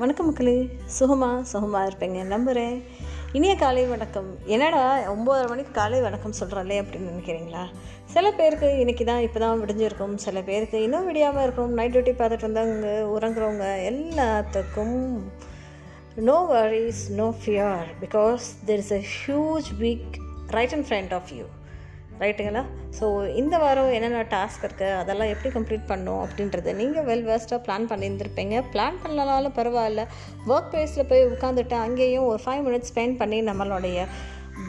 வணக்கம் மக்களே. சுகமா? சுகமாக இருப்பேங்க. நம்புகிறேன் இனிய காலை வணக்கம். என்னடா ஒம்போதரை மணிக்கு காலை வணக்கம் சொல்கிறாளே அப்படின்னு நினைக்கிறீங்களா? சில பேருக்கு இன்றைக்கி தான் இப்போ தான் விடிஞ்சிருக்கும். சில பேருக்கு இன்னும் விடியாமல் இருக்கும். நைட் டியூட்டி பார்த்துட்டு வந்தவங்க உறங்குறவங்க எல்லாத்துக்கும் no worries no fear because there is a huge week right in front of you ரைட்டுங்களா? ஸோ இந்த வாரம் என்னென்ன டாஸ்க் இருக்குது அதெல்லாம் எப்படி கம்ப்ளீட் பண்ணணும் அப்படின்றத நீங்கள் வெல் வேஸ்ட்டாக பிளான் பண்ணியிருந்திருப்பீங்க. பிளான் பண்ணலனாலும் பரவாயில்ல. ஒர்க் பிளேஸில் போய் உட்காந்துட்டு அங்கேயும் ஒரு ஃபைவ் மினிட்ஸ் ஸ்பெண்ட் பண்ணி நம்மளுடைய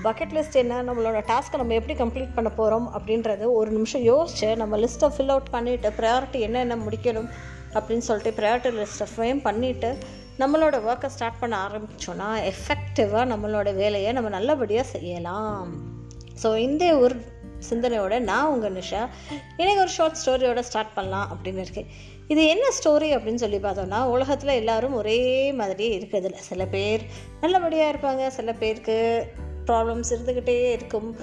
பக்கெட் லிஸ்ட் என்ன நம்மளோட டாஸ்க்கை நம்ம எப்படி கம்ப்ளீட் பண்ண போகிறோம் அப்படின்றது ஒரு நிமிஷம் யோசிச்சு நம்ம லிஸ்ட்டை ஃபில் அவுட் பண்ணிவிட்டு ப்ரையாரிட்டி என்னென்ன முடிக்கணும் அப்படின்னு சொல்லிட்டு ப்ரையாரிட்டி லிஸ்ட்டை ஃப்ரேம் பண்ணிவிட்டு நம்மளோட ஒர்க்கை ஸ்டார்ட் பண்ண ஆரம்பித்தோன்னா எஃபெக்டிவாக நம்மளோட வேலையை நம்ம நல்லபடியாக செய்யலாம். ஸோ இந்த ஒரு சிந்தனையோட நான் உங்கள் நிஷா. எனக்கு ஒரு ஷார்ட் ஸ்டோரியோட ஸ்டார்ட் பண்ணலாம் அப்படின்னு இருக்கேன் இது என்ன ஸ்டோரி அப்படின்னு சொல்லி பார்த்தோம்னா உலகத்தில் எல்லாரும் ஒரே மாதிரி இருக்கிறதில்ல. சில பேர் நல்லபடியாக இருப்பாங்க சில பேருக்கு ப்ராப்ளம்ஸ் இருந்துக்கிட்டே இருக்கும்.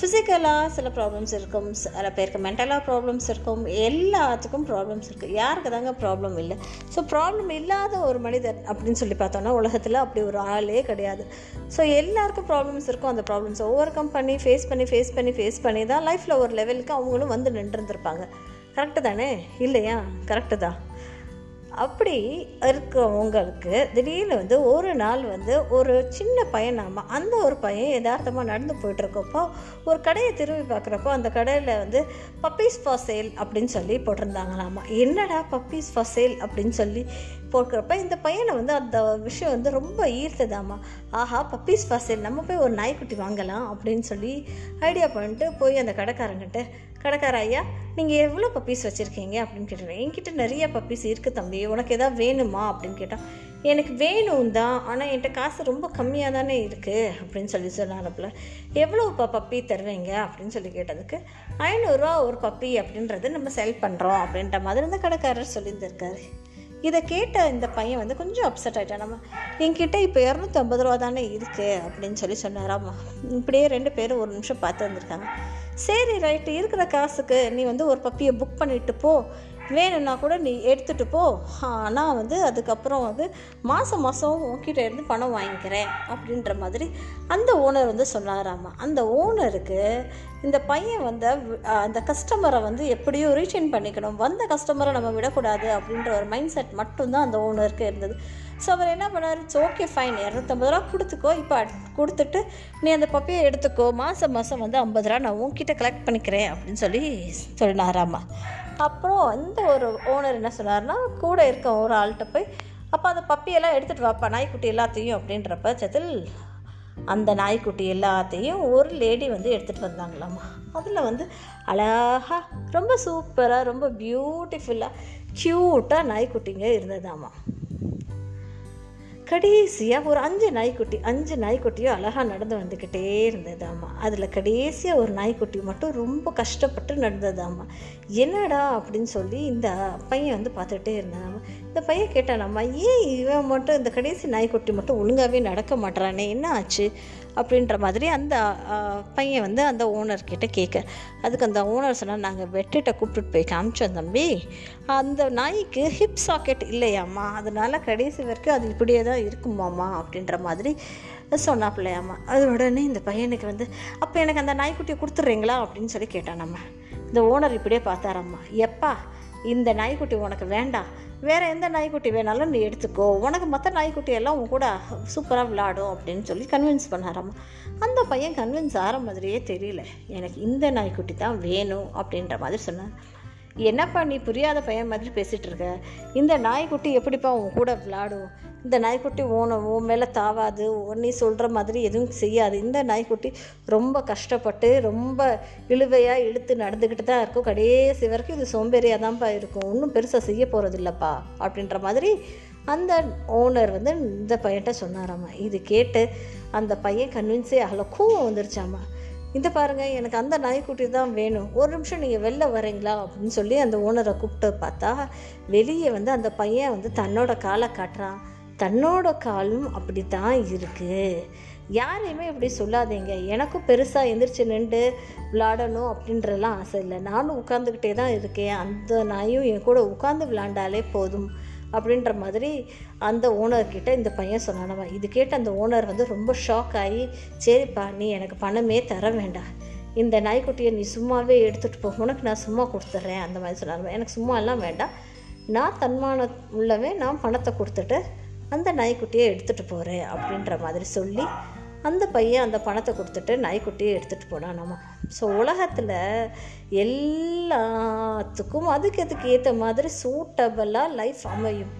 ஃபிசிக்கலாக சில ப்ராப்ளம்ஸ் இருக்கும். சில பேருக்கு மென்டலாக ப்ராப்ளம்ஸ் இருக்கும். எல்லாத்துக்கும் ப்ராப்ளம்ஸ் இருக்குது யாருக்கு தாங்க ப்ராப்ளம் இல்லை. ஸோ ப்ராப்ளம் இல்லாத ஒரு மனிதன் அப்படின்னு சொல்லி பார்த்தோன்னா உலகத்தில் அப்படி ஒரு ஆளே கிடையாது. ஸோ எல்லாருக்கும் ப்ராப்ளம்ஸ் இருக்கும். அந்த ப்ராப்ளம்ஸ் ஓவர் கம் பண்ணி ஃபேஸ் பண்ணி ஃபேஸ் பண்ணி ஃபேஸ் பண்ணி தான் லைஃப்பில் ஒரு லெவலுக்கு அவங்களும் வந்து நின்றுருந்துருப்பாங்க. கரெக்டு தானே? இல்லையா? கரெக்டு தான். அப்படி இருக்கவங்களுக்கு திடீர்னு வந்து ஒரு நாள் வந்து ஒரு சின்ன பையனாமா அந்த ஒரு பையன் யதார்த்தமாக நடந்து போயிட்டுருக்கப்போ ஒரு கடையை திரும்பி பார்க்குறப்போ அந்த கடையில் வந்து பப்பீஸ் ஃபார் சேல் அப்படின்னு சொல்லி போட்டிருந்தாங்களாமா. என்னடா பப்பீஸ் ஃபார் சேல் அப்படின்னு சொல்லி போட்டுறப்ப இந்த பையனை வந்து அந்த விஷயம் வந்து ரொம்ப ஈர்த்ததாமா. ஆஹா பப்பீஸ் ஃபார் சேல் நம்ம போய் ஒரு நாய்க்குட்டி வாங்கலாம் அப்படின்னு சொல்லி ஐடியா பண்ணிட்டு போய் அந்த கடைக்காரங்கிட்ட கடைக்கார ஐயா நீங்கள் எவ்வளோ பப்பீஸ் வச்சுருக்கீங்க அப்படின்னு கேட்டேன் என்கிட்ட நிறைய பப்பீஸ் இருக்குது தம்பி. உனக்கு எதாவது வேணுமா அப்படின்னு கேட்டால் எனக்கு வேணும் தான் ஆனால் என்கிட்ட காசு ரொம்ப கம்மியாக தானே இருக்குது அப்படின்னு சொல்லி சொன்னாரப்பில். எவ்வளோப்பா பப்பி தருவீங்க அப்படின்னு சொல்லி கேட்டதுக்கு ஐநூறுரூவா ஒரு பப்பி அப்படின்றது நம்ம செல் பண்ணுறோம் அப்படின்ற மாதிரி இந்த கடைக்காரர் சொல்லியிருந்திருக்காரு. இதை கேட்ட இந்த பையன் வந்து கொஞ்சம் அப்செட் ஆகிட்டான் நம்ம என்கிட்ட இப்போ இரநூத்தி ஐம்பது ரூபா தானே இருக்குது அப்படின்னு சொல்லி சொன்னாராம்மா இப்படியே ரெண்டு பேரும் ஒரு நிமிஷம் பார்த்து வந்திருக்காங்க. சரி ரைட்டு இருக்கிற காசுக்கு நீ வந்து ஒரு பப்பியை புக் பண்ணிட்டு போ. வேணும்னா கூட நீ எடுத்துகிட்டு போ. நான் வந்து அதுக்கப்புறம் வந்து மாதம் மாதம் உங்ககிட்ட இருந்து பணம் வாங்கிக்கிறேன் அப்படின்ற மாதிரி அந்த ஓனர் வந்து சொன்னாராமா. அந்த ஓனருக்கு இந்த பையன் வந்து அந்த கஸ்டமரை வந்து எப்படியோ ரீட்டைன் பண்ணிக்கணும். வந்த கஸ்டமரை நம்ம விடக்கூடாது அப்படின்ற ஒரு மைண்ட் செட் மட்டும்தான் அந்த ஓனருக்கு இருந்தது. ஸோ அவர் என்ன பண்ணார்? இட்ஸ் ஓகே ஃபைன் இரநூத்தம்பது ரூபா கொடுத்துக்கோ. இப்போ கொடுத்துட்டு நீ அந்த பப்பையை எடுத்துக்கோ. மாதம் மாதம் வந்து ஐம்பது ரூபா நான் உன்கிட்ட கலெக்ட் பண்ணிக்கிறேன் அப்படின்னு சொல்லி சொன்னாராம்மா அப்புறம் இந்த ஒரு ஓனர் என்ன சொன்னார்னா கூட இருக்க ஒரு ஆள்கிட்ட போய் அப்போ அந்த பப்பியெல்லாம் எடுத்துகிட்டு வாப்பா. நாய்க்குட்டி எல்லாத்தையும் அப்படின்ற பட்சத்தில் அந்த நாய்க்குட்டி எல்லாத்தையும் ஒரு லேடி வந்து எடுத்துகிட்டு வந்தாங்களாம்மா. அதில் வந்து அழகாக ரொம்ப சூப்பராக ரொம்ப பியூட்டிஃபுல்லாக க்யூட்டாக நாய்க்குட்டிங்க இருந்ததாம்மா. கடைசியாக ஒரு அஞ்சு நாய்க்குட்டி அஞ்சு நாய்க்குட்டியும் அழகாக நடந்து வந்துக்கிட்டே இருந்ததாம்மா. அதில் கடைசியாக ஒரு நாய்க்குட்டி மட்டும் ரொம்ப கஷ்டப்பட்டு நடந்ததாம்மா. என்னடா அப்படின்னு சொல்லி இந்த பையன் வந்து பார்த்துக்கிட்டே இருந்தாம்மா இந்த பையன் கேட்டானாம்மா ஏன் இவன் மட்டும் இந்த கடைசி நாய்க்குட்டி மட்டும் ஒழுங்காகவே நடக்க மாட்டானே என்ன ஆச்சு? அப்படின்ற மாதிரி அந்த பையன் வந்து அந்த ஓனர்கிட்ட கேட்க அதுக்கு அந்த ஓனர் சொன்னால் நாங்கள் வெட்டிட்ட கூப்பிட்டுட்டு போய் காமிச்சோம் தம்பி. அந்த நாய்க்கு ஹிப் சாக்கெட் இல்லையாம்மா. அதனால் கடைசி வரைக்கும் அது இப்படியே தான் இருக்குமாம்மா. அப்படின்ற மாதிரி சொன்னாப்பிள்ளையாம்மா அது உடனே இந்த பையனுக்கு வந்து அப்போ எனக்கு அந்த நாய்க்குட்டியை கொடுத்துட்றீங்களா? அப்படின்னு சொல்லி கேட்டான் நம்ம. இந்த ஓனர் இப்படியே பார்த்தாரம்மா. எப்பா இந்த நாய்க்குட்டி உனக்கு வேண்டாம். வேறு எந்த நாய்க்குட்டி வேணாலும் நீ எடுத்துக்கோ. உனக்கு மற்ற நாய்க்குட்டி எல்லாம் உன் கூட சூப்பராக விளாடும் அப்படின்னு சொல்லி கன்வின்ஸ் பண்ணாராம்மா அந்த பையன் கன்வின்ஸ் ஆகிற மாதிரியே தெரியல. எனக்கு இந்த நாய்க்குட்டி தான் வேணும் அப்படின்ற மாதிரி சொன்னார். என்னப்பா நீ புரியாத பையன் மாதிரி பேசிகிட்டு இருக்க? இந்த நாய்க்குட்டி எப்படிப்பா உன் கூட விளாடும் இந்த நாய்க்குட்டி ஓன உன் மேலே தாவாது நீ சொல்கிற மாதிரி எதுவும் செய்யாது. இந்த நாய்க்குட்டி ரொம்ப கஷ்டப்பட்டு ரொம்ப இழுவையாக இழுத்து நடந்துக்கிட்டு தான் இருக்கும். கடைசி வரைக்கும் இது சோம்பேறியாக தான்ப்பா இருக்கும். ஒன்றும் பெருசாக செய்ய போகிறது இல்லைப்பா அப்படின்ற மாதிரி அந்த ஓனர் வந்து இந்த பையன்கிட்ட சொன்னாராம்மா இது கேட்டு அந்த பையன் கன்வின்ஸே ஆகல. வந்துருச்சாம்மா இந்த பாருங்கள் எனக்கு அந்த நாய்க்குட்டி தான் வேணும். ஒரு நிமிஷம் நீங்கள் வெளில வரீங்களா? அப்படின்னு சொல்லி அந்த ஓனரை கூப்பிட்டு பார்த்தா வெளியே வந்து அந்த பையன் வந்து தன்னோட காலை காட்டுறான். தன்னோட காலும் அப்படி தான் இருக்குது யாரையுமே இப்படி சொல்லாதீங்க. எனக்கும் பெருசாக எந்திரிச்சு நின்று விளாடணும் அப்படின்றலாம் ஆசை இல்லை. நானும் உட்காந்துக்கிட்டே தான் இருக்கேன். அந்த நாயும் என் கூட உட்காந்து விளாண்டாலே போதும் அப்படின்ற மாதிரி அந்த ஓனர்கிட்ட இந்த பையன் சொன்னானவா இது கேட்டு அந்த ஓனர் வந்து ரொம்ப ஷாக் ஆகி சரிப்பா நீ எனக்கு பணமே தர வேண்டாம். இந்த நாய்க்குட்டியை நீ சும்மாவே எடுத்துகிட்டு போக உனக்கு நான் சும்மா கொடுத்துட்றேன் அந்த மாதிரி சொன்னாங்க எனக்கு சும்மா எல்லாம் வேண்டாம். நான் தன்மானம் உள்ளவன். நான் பணத்தை கொடுத்துட்டு அந்த நாய்க்குட்டியை எடுத்துகிட்டு போகிறேன் அப்படின்ற மாதிரி சொல்லி அந்த பையன் அந்த பணத்தை கொடுத்துட்டு நாய்க்குட்டியை எடுத்துகிட்டு போனானாமா. ஸோ உலகத்தில் எல்லாத்துக்கும் அதுக்கு அதுக்கு ஏற்ற மாதிரி சூட்டபிளாக லைஃப் அமையும்.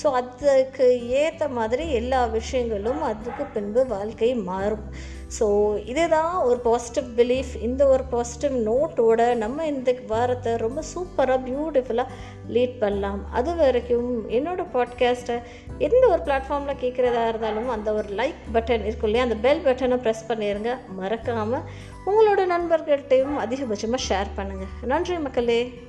ஸோ அதுக்கு ஏற்ற மாதிரி எல்லா விஷயங்களும் அதுக்கு பின்பு வாழ்க்கை மாறும். ஸோ இதுதான் ஒரு பாசிட்டிவ் பிலீஃப் இந்த ஒரு பாசிட்டிவ் நோட்டோட நம்ம இந்த வாரத்தை ரொம்ப சூப்பராக பியூட்டிஃபுல்லாக லீட் பண்ணலாம். அது வரைக்கும் என்னோடய பாட்காஸ்ட்டை எந்த ஒரு பிளாட்ஃபார்மில் கேட்குறதா இருந்தாலும் அந்த ஒரு லைக் பட்டன் இருக்கும் இல்லையா? அந்த பெல் பட்டனை ப்ரெஸ் பண்ணிடுங்க மறக்காமல் உங்களோட நண்பர்கள்ட்டையும் அதிகபட்சமாக ஷேர் பண்ணுங்கள் நன்றி மக்களே.